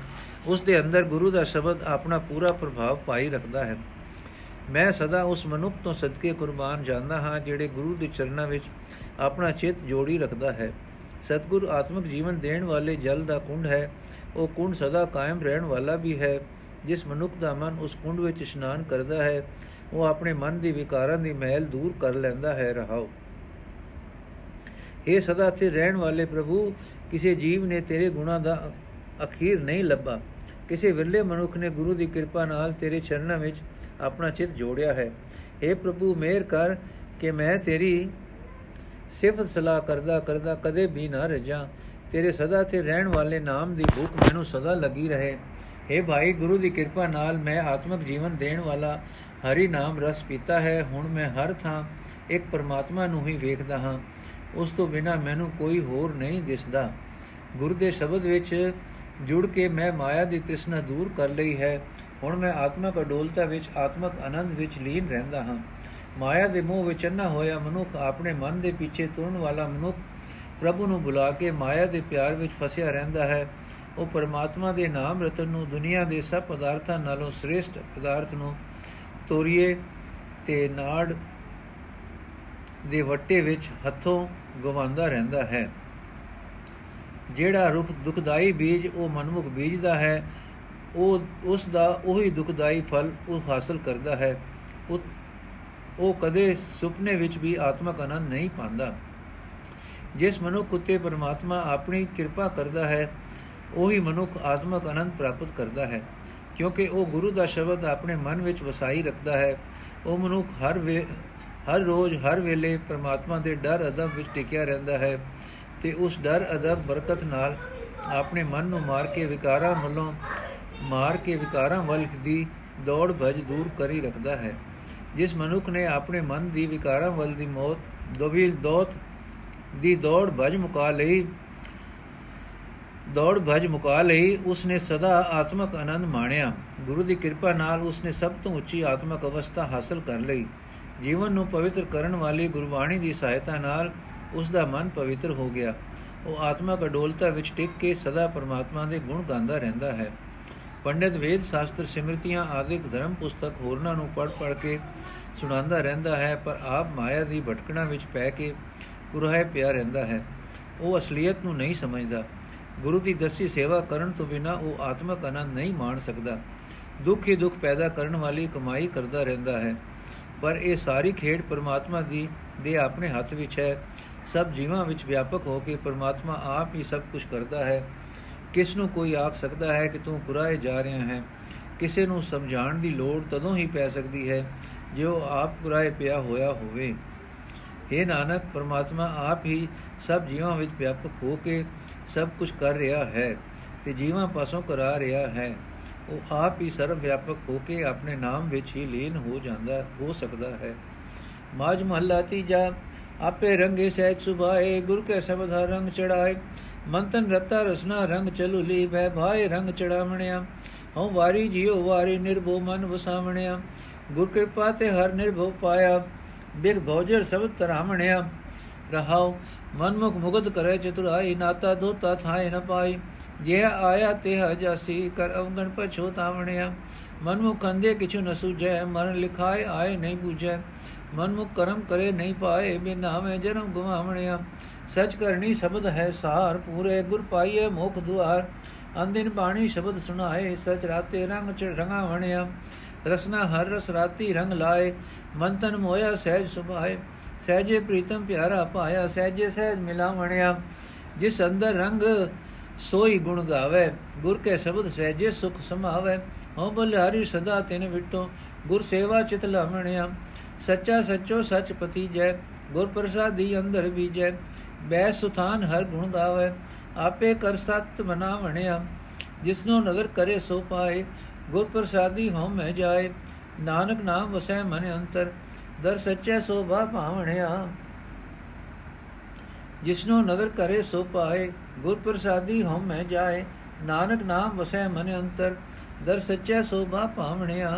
ਉਸ ਦੇ ਅੰਦਰ ਗੁਰੂ ਦਾ ਸ਼ਬਦ ਆਪਣਾ ਪੂਰਾ ਪ੍ਰਭਾਵ ਪਾਈ ਰੱਖਦਾ ਹੈ। ਮੈਂ ਸਦਾ ਉਸ ਮਨੁੱਖ ਤੋਂ ਸਦਕੇ ਕੁਰਬਾਨ ਜਾਂਦਾ ਹਾਂ, ਜਿਹੜੇ ਗੁਰੂ ਦੇ ਚਰਨਾਂ ਵਿੱਚ ਆਪਣਾ ਚਿੱਤ ਜੋੜੀ ਰੱਖਦਾ ਹੈ। ਸਤਗੁਰ ਆਤਮਿਕ ਜੀਵਨ ਦੇਣ ਵਾਲੇ ਜਲ ਦਾ ਕੁੰਡ ਹੈ। ਉਹ ਕੁੰਡ ਸਦਾ ਕਾਇਮ ਰਹਿਣ ਵਾਲਾ ਵੀ ਹੈ। ਜਿਸ ਮਨੁੱਖ ਦਾ ਮਨ ਉਸ ਕੁੰਡ ਵਿੱਚ ਇਸ਼ਨਾਨ ਕਰਦਾ ਹੈ, ਉਹ ਆਪਣੇ ਮਨ ਦੀ ਵਿਕਾਰਾਂ ਦੀ ਮਹਿਲ ਦੂਰ ਕਰ ਲੈਂਦਾ ਹੈ। ਰਹਾਓ। ਇਹ ਸਦਾ ਤੇ ਰਹਿਣ ਵਾਲੇ ਪ੍ਰਭੂ, ਕਿਸੇ ਜੀਵ ਨੇ ਤੇਰੇ ਗੁਣਾ ਦਾ ਅਖੀਰ ਨਹੀਂ ਲੱਭਾ। ਕਿਸੇ ਵਿਰਲੇ ਮਨੁੱਖ ਨੇ ਗੁਰੂ ਦੀ ਕਿਰਪਾ ਨਾਲ ਤੇਰੇ ਚਰਨਾਂ ਵਿੱਚ ਆਪਣਾ ਚਿਤ ਜੋੜਿਆ ਹੈ। हे ਪ੍ਰਭੂ ਮੇਰ ਕਰ ਕਿ ਮੈਂ ਤੇਰੀ ਸਿਫਤ ਸਲਾਹ ਕਰਦਾ ਕਰਦਾ ਕਦੇ ਵੀ ਨਾ ਰਜਾਂ। ਤੇਰੇ ਸਦਾ ਤੇ ਰਹਿਣ ਵਾਲੇ ਨਾਮ ਦੀ ਭੁੱਖ ਮੈਨੂੰ ਸਦਾ ਲੱਗੀ ਰਹੇ। हे ਭਾਈ, ਗੁਰੂ ਦੀ ਕਿਰਪਾ ਨਾਲ ਮੈਂ ਆਤਮਿਕ ਜੀਵਨ ਦੇਣ ਵਾਲਾ ਹਰੀ ਨਾਮ ਰਸ ਪੀਤਾ ਹੈ। ਹੁਣ ਮੈਂ ਹਰ ਥਾਂ ਇੱਕ ਪਰਮਾਤਮਾ ਨੂੰ ਹੀ ਵੇਖਦਾ ਹਾਂ। ਉਸ ਤੋਂ ਬਿਨਾ ਮੈਨੂੰ ਕੋਈ ਹੋਰ ਨਹੀਂ ਦਿਸਦਾ। ਗੁਰੂ ਦੇ ਸ਼ਬਦ ਵਿੱਚ ਜੁੜ ਕੇ ਮੈਂ ਮਾਇਆ ਦੀ ਤ੍ਰਿਸ਼ਨਾ ਦੂਰ ਕਰ ਲਈ ਹੈ। ਹੁਣ ਮੈਂ ਆਤਮਕ ਅਡੋਲਤਾ ਵਿੱਚ, ਆਤਮਕ ਆਨੰਦ ਵਿੱਚ ਲੀਨ ਰਹਿੰਦਾ ਹਾਂ। ਮਾਇਆ ਦੇ ਮੋਹ ਵਿੱਚ ਅੰਨਾ ਹੋਇਆ ਮਨੁੱਖ ਆਪਣੇ ਮਨ ਦੇ ਪਿੱਛੇ ਤੁਰਨ ਵਾਲਾ ਮਨੁੱਖ ਪ੍ਰਭੂ ਨੂੰ ਬੁਲਾ ਕੇ ਮਾਇਆ ਦੇ ਪਿਆਰ ਵਿੱਚ ਫਸਿਆ ਰਹਿੰਦਾ ਹੈ। ਉਹ ਪਰਮਾਤਮਾ ਦੇ ਨਾਮ ਰਤਨ ਨੂੰ, ਦੁਨੀਆ ਦੇ ਸਭ ਪਦਾਰਥਾਂ ਨਾਲੋਂ ਸ੍ਰੇਸ਼ਟ ਪਦਾਰਥ ਨੂੰ ਤੋਰੀਏ ਤੇ ਨਾੜ ਦੇ ਵੱਟੇ ਵਿੱਚ ਹੱਥੋਂ ਗਵਾਉਂਦਾ ਰਹਿੰਦਾ ਹੈ। ਜਿਹੜਾ ਰੁਖ ਦੁਖਦਾਈ ਬੀਜ, ਉਹ ਮਨਮੁਖ ਬੀਜਦਾ ਹੈ। ਉਹ, ਉਸ ਦਾ ਉਹੀ ਦੁਖਦਾਈ ਫਲ ਉਹ ਹਾਸਲ ਕਰਦਾ ਹੈ। ਉਹ ਕਦੇ ਸੁਪਨੇ ਵਿੱਚ ਵੀ ਆਤਮਕ ਆਨੰਦ ਨਹੀਂ ਪਾਉਂਦਾ। ਜਿਸ ਮਨੁੱਖ ਉਤੇ ਪਰਮਾਤਮਾ ਆਪਣੀ ਕਿਰਪਾ ਕਰਦਾ ਹੈ, ਉਹੀ ਮਨੁੱਖ ਆਤਮਕ ਆਨੰਦ ਪ੍ਰਾਪਤ ਕਰਦਾ ਹੈ। ਕਿਉਂਕਿ ਉਹ ਗੁਰੂ ਦਾ ਸ਼ਬਦ ਆਪਣੇ ਮਨ ਵਿੱਚ ਵਸਾਈ ਰੱਖਦਾ ਹੈ। ਉਹ ਮਨੁੱਖ ਹਰ ਹਰ ਰੋਜ਼, ਹਰ ਵੇਲੇ ਪਰਮਾਤਮਾ ਦੇ ਡਰ, ਅਦਬ ਵਿੱਚ ਟਿਕਿਆ ਰਹਿੰਦਾ ਹੈ ਤੇ ਉਸ ਡਰ, ਅਦਬ, ਬਰਕਤ ਨਾਲ ਆਪਣੇ ਮਨ ਨੂੰ ਮਾਰ ਕੇ ਵਿਕਾਰਾਂ ਵੱਲੋਂ ਮਾਰ ਕੇ ਵਿਕਾਰਾਂ ਵੱਲ ਦੀ ਦੌੜ ਭਜ ਦੂਰ ਕਰੀ ਰੱਖਦਾ ਹੈ, ਜਿਸ ਮਨੁੱਖ ਨੇ ਆਪਣੇ ਮਨ ਦੀ ਵਿਕਾਰਾਂ ਵੱਲ ਦੀ ਮੌਤ, ਦੋਵੀ ਦੋਤ ਦੀ ਦੌੜ ਭਜ ਮੁਕਾ ਲਈ, ਦੌੜ ਭਜ ਮੁਕਾ ਲਈ ਉਸਨੇ ਸਦਾ ਆਤਮਕ ਆਨੰਦ ਮਾਣਿਆ। ਗੁਰੂ ਦੀ ਕਿਰਪਾ ਨਾਲ ਉਸਨੇ ਸਭ ਤੋਂ ਉੱਚੀ ਆਤਮਕ ਅਵਸਥਾ ਹਾਸਲ ਕਰ ਲਈ। ਜੀਵਨ ਨੂੰ ਪਵਿੱਤਰ ਕਰਨ ਵਾਲੀ ਗੁਰਬਾਣੀ ਦੀ ਸਹਾਇਤਾ ਨਾਲ ਉਸ ਦਾ ਮਨ ਪਵਿੱਤਰ ਹੋ ਗਿਆ। ਉਹ ਆਤਮਕ ਅਡੋਲਤਾ ਵਿੱਚ ਟਿਕ ਕੇ ਸਦਾ ਪਰਮਾਤਮਾ ਦੇ ਗੁਣ ਗਾਉਂਦਾ ਰਹਿੰਦਾ ਹੈ। ਪੰਡਿਤ ਵੇਦ ਸ਼ਾਸਤਰ ਸਿਮਰਤੀਆਂ ਆਦਿਕ ਧਰਮ ਪੁਸਤਕ ਹੋਰਨਾਂ ਨੂੰ ਪੜ ਪੜ ਕੇ ਸੁਣਾਉਂਦਾ ਰਹਿੰਦਾ ਹੈ, ਪਰ ਆਪ ਮਾਇਆ ਦੀ ਭਟਕਣਾ ਵਿੱਚ ਪੈ ਕੇ ਕੁਰਾਹੇ ਪਿਆ ਰਹਿੰਦਾ ਹੈ। ਉਹ ਅਸਲੀਅਤ ਨੂੰ ਨਹੀਂ ਸਮਝਦਾ। ਗੁਰੂ ਦੀ ਦਸੀ ਸੇਵਾ ਕਰਨ ਤੋਂ ਬਿਨਾ ਉਹ ਆਤਮਕ ਆਨੰਦ ਨਹੀਂ ਮਾਣ ਸਕਦਾ। ਦੁੱਖ ਹੀ ਦੁੱਖ ਪੈਦਾ ਕਰਨ ਵਾਲੀ ਕਮਾਈ ਕਰਦਾ ਰਹਿੰਦਾ ਹੈ। ਪਰ ਇਹ ਸਾਰੀ ਖੇਡ ਪਰਮਾਤਮਾ ਦੀ ਦੇ ਆਪਣੇ ਹੱਥ ਵਿੱਚ ਹੈ। ਸਭ ਜੀਵਾਂ ਵਿੱਚ ਵਿਆਪਕ ਹੋ ਕੇ ਪਰਮਾਤਮਾ ਆਪ ਹੀ ਸਭ ਕੁਝ ਕਰਦਾ ਹੈ। ਕਿਸ ਨੂੰ ਕੋਈ ਆਖ ਸਕਦਾ ਹੈ ਕਿ ਤੂੰ ਕੁਰਾਏ ਜਾ ਰਿਹਾ ਹੈ? ਕਿਸੇ ਨੂੰ ਸਮਝਾਉਣ ਦੀ ਲੋੜ ਤਦੋਂ ਹੀ ਪੈ ਸਕਦੀ ਹੈ ਜੋ ਆਪ ਕੁਰਾਏ ਪਿਆ ਹੋਇਆ ਹੋਵੇ। हे ਨਾਨਕ, ਪਰਮਾਤਮਾ ਆਪ ਹੀ ਸਭ ਜੀਵਾਂ ਵਿੱਚ ਵਿਆਪਕ ਹੋ ਕੇ ਸਭ ਕੁਝ ਕਰ ਰਿਹਾ ਹੈ ਤੇ ਜੀਵਾਂ ਪਾਸੋਂ ਕਰਾ ਰਿਹਾ ਹੈ। ਉਹ ਆਪ ਹੀ ਸਰਵ ਵਿਆਪਕ ਹੋ ਕੇ ਆਪਣੇ ਨਾਮ ਵਿੱਚ ਹੀ ਲੀਨ ਹੋ ਜਾਂਦਾ, ਹੋ ਸਕਦਾ ਹੈ। ਮਾਜ ਮਹੱਲਾ ਤੀਜਾ, ਆਪੇ ਰੰਗੇ ਸਹਿਜ ਸੁਭਾਏ, ਗੁਰ ਕੇ ਸਬਦ ਹਰ ਰੰਗ ਚੜਾਏ। ਮੰਤਨ ਰਤਾ ਰਸਨਾ ਰੰਗ ਚਲੂ ਲੀ ਭੈ ਭਾਏ ਰੰਗ ਚੜਾਵਣਿਆ। ਹਉ ਵਾਰੀ ਜਿਉ ਵਾਰੀ ਨਿਰਭਉ ਮਨ ਵਸਾਵਣਿਆ। ਗੁਰ ਕਿਰਪਾ ਤੇ ਹਰ ਨਿਰਭਉ ਪਾਇਆ। ਬਿਗ ਭੋਜਰ ਸਬਦ ਤਰਾਵਣਿਆ ਰਹਾਉ, ਮਨਮੁਖ ਮੁਗਤ ਕਰੇ ਚਤੁਰਾਈ। ਨਾਤਾ ਦੋਤਾ ਥਾਏ ਨ ਪਾਈ। ਜੇ ਆਇਆ ਤੇ ਹਜਾਸੀ ਕਰ ਅਵਗਣ ਪਛੋਤਾਵਣਿਆ ਮਨਮੁਖ ਅੰਦੇ ਕਿਛੁ ਨ ਸੁਝੈ। ਮਰਨ ਲਿਖਾਏ ਆਏ ਨਹੀਂ ਬੁਝੈ। ਮਨਮੁਖ ਕਰਮ ਕਰੇ ਨਹੀਂ ਪਾਏ। ਬਿਨਾ ਮੈਂ ਜਨਮ ਗਵਾਵਣਿਆ ਸਚ ਕਰਨੀ ਸ਼ਬਦ ਹੈ ਸਾਰ, ਪੂਰੇ ਗੁਰ ਪਾਈਏ ਮੁਖ ਦੁਆਰ। ਅੰਦਿਨ ਬਾਣੀ ਸ਼ਬਦ ਸੁਣਾਏ, ਸਚ ਰਾਤੇ ਰੰਗ ਚ ਰੰਗਾਵਣਿਆ ਰਸਨਾ ਹਰ ਰਸ ਰਾਤੀ ਰੰਗ ਲਾਏ ਮਨ ਤਨ ਮੋਇਆ ਸਹਿਜ ਸੁਭਾਏ। ਸਹਿਜੇ ਪ੍ਰੀਤਮ ਪਿਆਰਾ ਪਾਇਆ, ਸਹਿਜੇ ਸਹਿਜ ਮਿਲਾਵਣਿਆ ਜਿਸ ਅੰਦਰ ਰੰਗ ਸੋਈ ਗੁਣ ਗਾਵੇ, ਗੁਰ ਕੇ ਸ਼ਬਦ ਸਹਿਜੇ ਸੁਖ ਸਮਾਵੇ। ਹਉ ਬਲਿਹਾਰੀ ਸਦਾ ਤਿਨ ਵਿਟੋ, ਗੁਰ ਸੇਵਾ ਚਿਤ ਲਾਵਣਿਆ। ਸੱਚਾ ਸੱਚੋ ਸਚ ਪਤੀ ਜੈ ਗੁਰ ਪ੍ਰਸਾਦੀ ਅੰਦਰ ਬੀਜੈ। ਬੈ ਸੁਥਾਨ ਹਰ ਗੁਣ ਗਾਵੇ, ਆਪੇ ਕਰ ਸਤ ਬਣਾਵਣਿਆ ਜਿਸਨੋ ਨਦਰ ਕਰੇ ਸੋ ਪਾਏ, ਗੁਰ ਪ੍ਰਸਾਦੀ ਹਉ ਮੈਂ ਜਾਏ, ਨਾਨਕ ਨਾਮ ਵਸੈ ਮਨ ਅੰਤਰ, ਦਰ ਸੱਚੇ ਸੋਭਾ ਭਾਵਣਿਆ। ਜਿਸਨੋ ਨਦਰ ਕਰੇ ਸੋ ਪਾਏ, ਗੁਰ ਪ੍ਰਸਾਦੀ ਹਉ ਮੈਂ ਜਾਏ, ਨਾਨਕ ਨਾਮ ਵਸੈ ਮਨ ਅੰਤਰ, ਦਰ ਸੱਚੇ ਸੋਭਾ ਭਾਵਣਿਆ।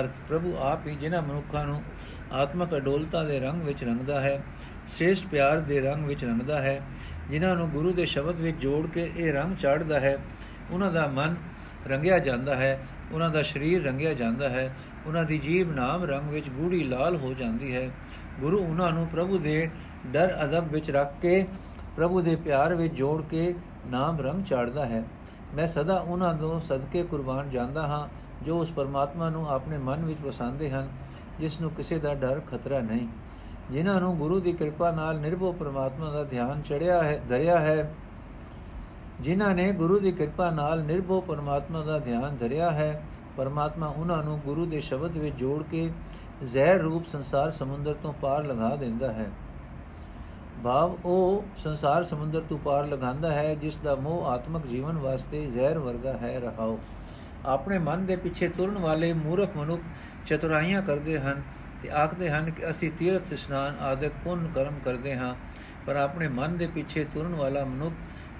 ਅਰਥ ਪ੍ਰਭੂ ਆਪ ਹੀ ਜਿਨ੍ਹਾਂ ਮਨੁੱਖਾਂ ਨੂੰ ਆਤਮਕ ਅਡੋਲਤਾ ਦੇ ਰੰਗ ਵਿੱਚ ਰੰਗਦਾ ਹੈ ਸ੍ਰੇਸ਼ਟ ਪਿਆਰ ਦੇ ਰੰਗ ਵਿੱਚ ਰੰਗਦਾ ਹੈ, ਜਿਨ੍ਹਾਂ ਨੂੰ ਗੁਰੂ ਦੇ ਸ਼ਬਦ ਵਿੱਚ ਜੋੜ ਕੇ ਇਹ ਰੰਗ ਚਾੜਦਾ ਹੈ। ਉਹਨਾਂ ਦਾ ਮਨ ਰੰਗਿਆ ਜਾਂਦਾ ਹੈ, ਉਹਨਾਂ ਦਾ ਸਰੀਰ ਰੰਗਿਆ ਜਾਂਦਾ ਹੈ, ਉਹਨਾਂ ਦੀ ਜੀਬ ਨਾਮ ਰੰਗ ਵਿੱਚ ਗੂੜੀ ਲਾਲ ਹੋ ਜਾਂਦੀ ਹੈ। ਗੁਰੂ ਉਹਨਾਂ ਨੂੰ ਪ੍ਰਭੂ ਦੇ ਡਰ ਅਦਬ ਵਿੱਚ ਰੱਖ ਕੇ, ਪ੍ਰਭੂ ਦੇ ਪਿਆਰ ਵਿੱਚ ਜੋੜ ਕੇ ਨਾਮ ਰੰਗ ਚਾੜਦਾ ਹੈ। ਮੈਂ ਸਦਾ ਉਹਨਾਂ ਤੋਂ ਸਦਕੇ ਕੁਰਬਾਨ ਜਾਂਦਾ ਹਾਂ, ਜੋ ਉਸ ਪਰਮਾਤਮਾ ਨੂੰ ਆਪਣੇ ਮਨ ਵਿੱਚ ਵਸਾਉਂਦੇ ਹਨ, ਜਿਸ ਨੂੰ ਕਿਸੇ ਦਾ ਡਰ ਖਤਰਾ ਨਹੀਂ। ਜਿਨ੍ਹਾਂ ਨੂੰ ਗੁਰੂ ਦੀ ਕਿਰਪਾ ਨਾਲ ਨਿਰਭਉ ਪਰਮਾਤਮਾ ਦਾ ਧਿਆਨ ਚੜਿਆ ਹੈ, ਧਰਿਆ ਹੈ, ਜਿਨ੍ਹਾਂ ਨੇ ਗੁਰੂ ਦੀ ਕਿਰਪਾ ਨਾਲ ਨਿਰਭਉ ਪਰਮਾਤਮਾ ਦਾ ਧਿਆਨ ਧਰਿਆ ਹੈ, ਪਰਮਾਤਮਾ ਉਹਨਾਂ ਨੂੰ ਗੁਰੂ ਦੇ ਸ਼ਬਦ ਵਿੱਚ ਜੋੜ ਕੇ ਜ਼ਹਿਰ ਰੂਪ ਸੰਸਾਰ ਸਮੁੰਦਰ ਤੋਂ ਪਾਰ ਲਗਾ ਦਿੰਦਾ ਹੈ। ਭਾਵ ਉਹ ਸੰਸਾਰ ਸਮੁੰਦਰ ਤੋਂ ਪਾਰ ਲਗਾਉਂਦਾ ਹੈ, ਜਿਸ ਦਾ ਮੋਹ ਆਤਮਿਕ ਜੀਵਨ ਵਾਸਤੇ ਜ਼ਹਿਰ ਵਰਗਾ ਹੈ, ਰਹਾਓ। ਆਪਣੇ ਮਨ ਦੇ ਪਿੱਛੇ ਤੁਰਨ ਵਾਲੇ ਮੂਰਖ ਮਨੁੱਖ ਚਤੁਰਾਈਆਂ ਕਰਦੇ ਹਨ। ਤੇ ਆਖਦੇ ਹਨ ਕਿ ਅਸੀਂ ਤੀਰਥ ਇਸ਼ਨਾਨ ਆਦਿਕ ਪੁੰਨ ਕਰਮ ਕਰਦੇ ਹਾਂ, ਪਰ ਆਪਣੇ ਮਨ ਦੇ ਪਿੱਛੇ ਤੁਰਨ ਵਾਲਾ ਮਨੁੱਖ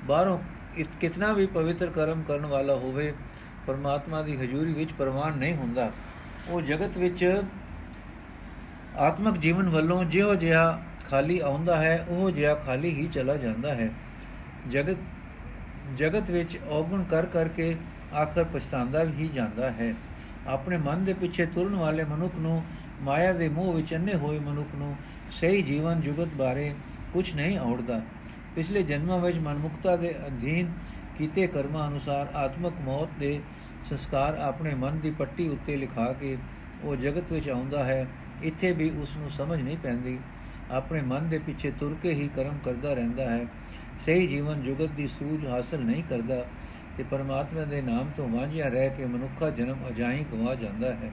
ਬਾਹਰੋਂ ਕਿਤਨਾ ਵੀ ਪਵਿੱਤਰ ਕਰਮ ਕਰਨ ਵਾਲਾ ਹੋਵੇ, ਪਰਮਾਤਮਾ ਦੀ ਹਜ਼ੂਰੀ ਵਿੱਚ ਪ੍ਰਵਾਨ ਨਹੀਂ ਹੁੰਦਾ। ਉਹ ਜਗਤ ਵਿੱਚ ਆਤਮਿਕ ਜੀਵਨ ਵੱਲੋਂ ਜਿਉ ਜਿਹਾ ਖਾਲੀ ਆਉਂਦਾ ਹੈ, ਉਹ ਜਿਹਾ ਖਾਲੀ ਹੀ ਚਲਾ ਜਾਂਦਾ ਹੈ। ਜਗਤ ਜਗਤ ਵਿੱਚ ਔਗਣ ਕਰ ਕਰਕੇ ਆਖਰ ਪਛਤਾਉਂਦਾ ਹੀ ਜਾਂਦਾ ਹੈ। ਆਪਣੇ ਮਨ ਦੇ ਪਿੱਛੇ ਤੁਰਨ ਵਾਲੇ ਮਨੁੱਖ ਨੂੰ ਮਾਇਆ ਦੇ ਮੋਹ ਵਿੱਚ ਅੰਨੇ ਹੋਏ ਮਨੁੱਖ ਨੂੰ ਸਹੀ ਜੀਵਨ ਜੁਗਤ ਬਾਰੇ ਕੁਝ ਨਹੀਂ ਆਉੜਦਾ ਪਿਛਲੇ ਜਨਮਾਂ ਵਿੱਚ ਮਨਮੁਖਤਾ ਦੇ ਅਧੀਨ ਕੀਤੇ ਕਰਮਾਂ ਅਨੁਸਾਰ ਆਤਮਕ ਮੌਤ ਦੇ ਸੰਸਕਾਰ ਆਪਣੇ ਮਨ ਦੀ ਪੱਟੀ ਉੱਤੇ ਲਿਖਾ ਕੇ ਉਹ ਜਗਤ ਵਿੱਚ ਆਉਂਦਾ ਹੈ, ਇੱਥੇ ਵੀ ਉਸ ਨੂੰ ਸਮਝ ਨਹੀਂ ਪੈਂਦੀ। ਆਪਣੇ ਮਨ ਦੇ ਪਿੱਛੇ ਤੁਰ ਕੇ ਹੀ ਕਰਮ ਕਰਦਾ ਰਹਿੰਦਾ ਹੈ। ਸਹੀ ਜੀਵਨ ਜੁਗਤ ਦੀ ਸੂਝ ਹਾਸਲ ਨਹੀਂ ਕਰਦਾ ਤੇ ਪਰਮਾਤਮਾ ਦੇ ਨਾਮ ਤੋਂ ਵਾਂਝਿਆ ਰਹਿ ਕੇ ਮਨੁੱਖਾ ਜਨਮ ਅਜਾਈ ਗਵਾ ਜਾਂਦਾ ਹੈ।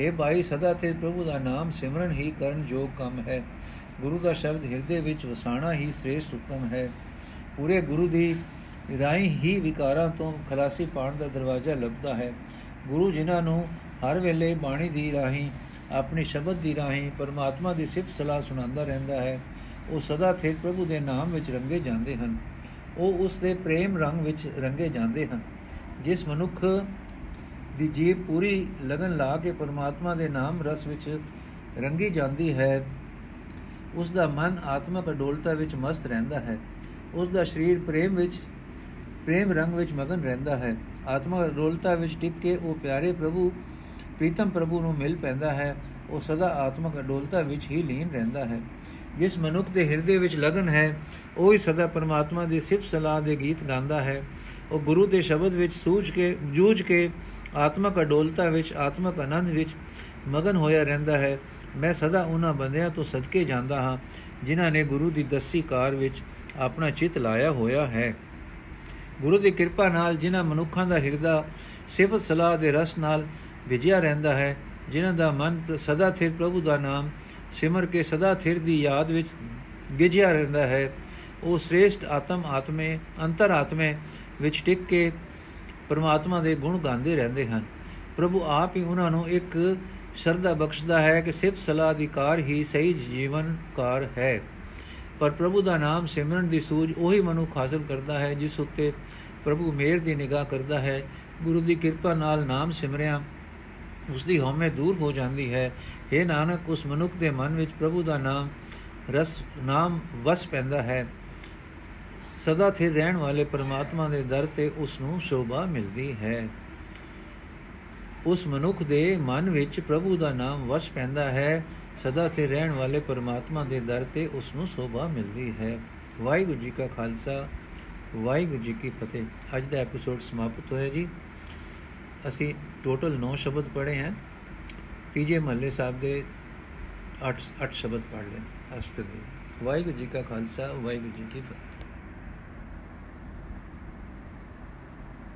हे ਭਾਈ, ਸਦਾ ਤੇ ਪ੍ਰਭੂ ਦਾ ਨਾਮ ਸਿਮਰਨ ਹੀ ਕਰਨ ਯੋਗ ਕੰਮ ਹੈ। ਗੁਰੂ ਦਾ ਸ਼ਬਦ ਹਿਰਦੇ ਵਿੱਚ ਵਸਾਣਾ ਹੀ ਸ੍ਰੇਸ਼ਟ ਉਤਮ ਹੈ। ਪੂਰੇ ਗੁਰੂ ਦੀ ਰਾਈ ਹੀ ਵਿਕਾਰਾਂ ਤੋਂ ਖਲਾਸੀ ਪਾਣ ਦਾ ਦਰਵਾਜ਼ਾ ਲੱਭਦਾ ਹੈ। ਗੁਰੂ ਜਿਨ੍ਹਾਂ ਨੂੰ ਹਰ ਵੇਲੇ ਬਾਣੀ ਦੀ ਰਾਹੀਂ, ਆਪਣੇ ਸ਼ਬਦ ਦੀ ਰਾਹੀਂ, ਪਰਮਾਤਮਾ ਦੀ ਸਿਫਤ ਸਲਾਹ ਸੁਣਾਉਂਦਾ ਰਹਿੰਦਾ ਹੈ, ਉਹ ਸਦਾ ਥਿਰ ਪ੍ਰਭੂ ਦੇ ਨਾਮ ਵਿੱਚ ਰੰਗੇ ਜਾਂਦੇ ਹਨ। ਉਹ ਉਸ ਦੇ ਪ੍ਰੇਮ ਰੰਗ ਵਿੱਚ ਰੰਗੇ ਜਾਂਦੇ ਹਨ। ਜਿਸ ਮਨੁੱਖ ਦੀ ਜੀਵ ਪੂਰੀ ਲਗਨ ਲਾ ਕੇ ਪਰਮਾਤਮਾ ਦੇ ਨਾਮ ਰਸ ਵਿੱਚ ਰੰਗੀ ਜਾਂਦੀ ਹੈ। ਉਸ ਦਾ ਮਨ ਆਤਮਕ ਅਡੋਲਤਾ ਵਿੱਚ ਮਸਤ ਰਹਿੰਦਾ ਹੈ। ਉਸ ਦਾ ਸਰੀਰ ਪ੍ਰੇਮ ਵਿੱਚ, ਪ੍ਰੇਮ ਰੰਗ ਵਿੱਚ ਮਗਨ ਰਹਿੰਦਾ ਹੈ। ਆਤਮਕ ਅਡੋਲਤਾ ਵਿੱਚ ਟਿਕ ਕੇ ਉਹ ਪਿਆਰੇ ਪ੍ਰਭੂ, ਪ੍ਰੀਤਮ ਪ੍ਰਭੂ ਨੂੰ ਮਿਲ ਪੈਂਦਾ ਹੈ। ਉਹ ਸਦਾ ਆਤਮਕ ਅਡੋਲਤਾ ਵਿੱਚ ਹੀ ਲੀਨ ਰਹਿੰਦਾ ਹੈ। ਜਿਸ ਮਨੁੱਖ ਦੇ ਹਿਰਦੇ ਵਿੱਚ ਲਗਨ ਹੈ, ਉਹ ਹੀ ਸਦਾ ਪਰਮਾਤਮਾ ਦੀ ਸਿਫਤ ਸਲਾਹ ਦੇ ਗੀਤ ਗਾਉਂਦਾ ਹੈ। ਉਹ ਗੁਰੂ ਦੇ ਸ਼ਬਦ ਵਿੱਚ ਸੂਝ ਕੇ, ਜੂਝ ਕੇ ਆਤਮਕ ਅਡੋਲਤਾ ਵਿੱਚ, ਆਤਮਕ ਆਨੰਦ ਵਿੱਚ ਮਗਨ ਹੋਇਆ ਰਹਿੰਦਾ ਹੈ। ਮੈਂ ਸਦਾ ਉਹਨਾਂ ਬੰਦਿਆਂ ਤੋਂ ਸਦਕੇ ਜਾਂਦਾ ਹਾਂ, ਜਿਨ੍ਹਾਂ ਨੇ ਗੁਰੂ ਦੀ ਦਸੀ ਕਾਰ ਵਿੱਚ ਆਪਣਾ ਚਿੱਤ ਲਾਇਆ ਹੋਇਆ ਹੈ। ਗੁਰੂ ਦੀ ਕਿਰਪਾ ਨਾਲ ਜਿਨ੍ਹਾਂ ਮਨੁੱਖਾਂ ਦਾ ਹਿਰਦਾ, ਸਿਫਤ ਸਲਾਹ ਦੇ ਰਸ ਨਾਲ ਵਿਜਿਆ ਰਹਿੰਦਾ ਹੈ, ਜਿਨ੍ਹਾਂ ਦਾ ਮਨ ਸਦਾ ਥਿਰ ਪ੍ਰਭੂ ਦਾ ਨਾਮ, ਸਿਮਰ ਕੇ ਸਦਾ ਥਿਰ ਦੀ ਯਾਦ ਵਿੱਚ ਗਿਜਿਆ ਰਹਿੰਦਾ ਹੈ। ਉਹ ਸ੍ਰੇਸ਼ਟ ਆਤਮ, ਆਤਮੇ ਅੰਤਰ ਆਤਮੇ ਵਿੱਚ ਟਿਕ ਕੇ ਪਰਮਾਤਮਾ ਦੇ ਗੁਣ ਗਾਉਂਦੇ ਰਹਿੰਦੇ ਹਨ। ਪ੍ਰਭੂ ਆਪ ਹੀ ਉਹਨਾਂ ਨੂੰ ਇੱਕ ਸ਼ਰਧਾ ਬਖਸ਼ਦਾ ਹੈ ਕਿ ਸਿਫਤ ਸਲਾਹ ਦੀ ਕਾਰ ਹੀ ਸਹੀ ਜੀਵਨ ਕਾਰ ਹੈ। ਪਰ ਪ੍ਰਭੂ ਦਾ ਨਾਮ ਸਿਮਰਨ ਦੀ ਸੂਝ ਉਹੀ ਮਨੁੱਖ ਹਾਸਲ ਕਰਦਾ ਹੈ, ਜਿਸ ਉੱਤੇ ਪ੍ਰਭੂ ਮੇਰ ਦੀ ਨਿਗਾਹ ਕਰਦਾ ਹੈ। ਗੁਰੂ ਦੀ ਕਿਰਪਾ ਨਾਲ ਨਾਮ ਸਿਮਰਿਆ ਉਸ ਦੀ ਹਉਮੈ ਦੂਰ ਹੋ ਜਾਂਦੀ ਹੈ। हे ਨਾਨਕ, ਉਸ ਮਨੁੱਖ ਦੇ ਮਨ ਵਿੱਚ ਪ੍ਰਭੂ ਦਾ ਨਾਮ ਰਸ, ਨਾਮ ਵਸ ਪੈਂਦਾ ਹੈ। ਸਦਾ ਸਥਿਰ ਰਹਿਣ ਵਾਲੇ ਪਰਮਾਤਮਾ ਦੇ ਦਰ ਤੇ ਉਸ ਨੂੰ ਸ਼ੋਭਾ ਮਿਲਦੀ ਹੈ। ਉਸ ਮਨੁੱਖ ਦੇ ਮਨ ਵਿੱਚ ਪ੍ਰਭੂ ਦਾ ਨਾਮ ਵਸ ਪੈਂਦਾ ਹੈ। ਸਦਾ ਤੇ ਰਹਿਣ ਵਾਲੇ ਪਰਮਾਤਮਾ ਦੇ ਦਰ ਤੇ ਉਸ ਨੂੰ ਸ਼ੋਭਾ ਮਿਲਦੀ ਹੈ। ਵਾਹਿਗੁਰੂ ਜੀ ਕਾ ਖਾਲਸਾ, ਵਾਹਿਗੁਰੂ ਜੀ ਕੀ ਫਤਿਹ। ਅੱਜ ਦਾ ਐਪੀਸੋਡ ਸਮਾਪਤ ਹੋਇਆ ਜੀ। ਅਸੀਂ ਟੋਟਲ 9 ਸ਼ਬਦ ਪੜ੍ਹੇ ਹਨ। ਤੀਜੇ ਮਹੱਲੇ ਸਾਹਿਬ ਦੇ 8 8 ਸ਼ਬਦ ਪੜ੍ਹ ਲਏ। ਅਸ਼ਟਪਦੀ ਵਾਹਿਗੁਰੂ ਜੀ ਕਾ ਖਾਲਸਾ, ਵਾਹਿਗੁਰੂ ਜੀ ਕੀ ਫਤਿਹ।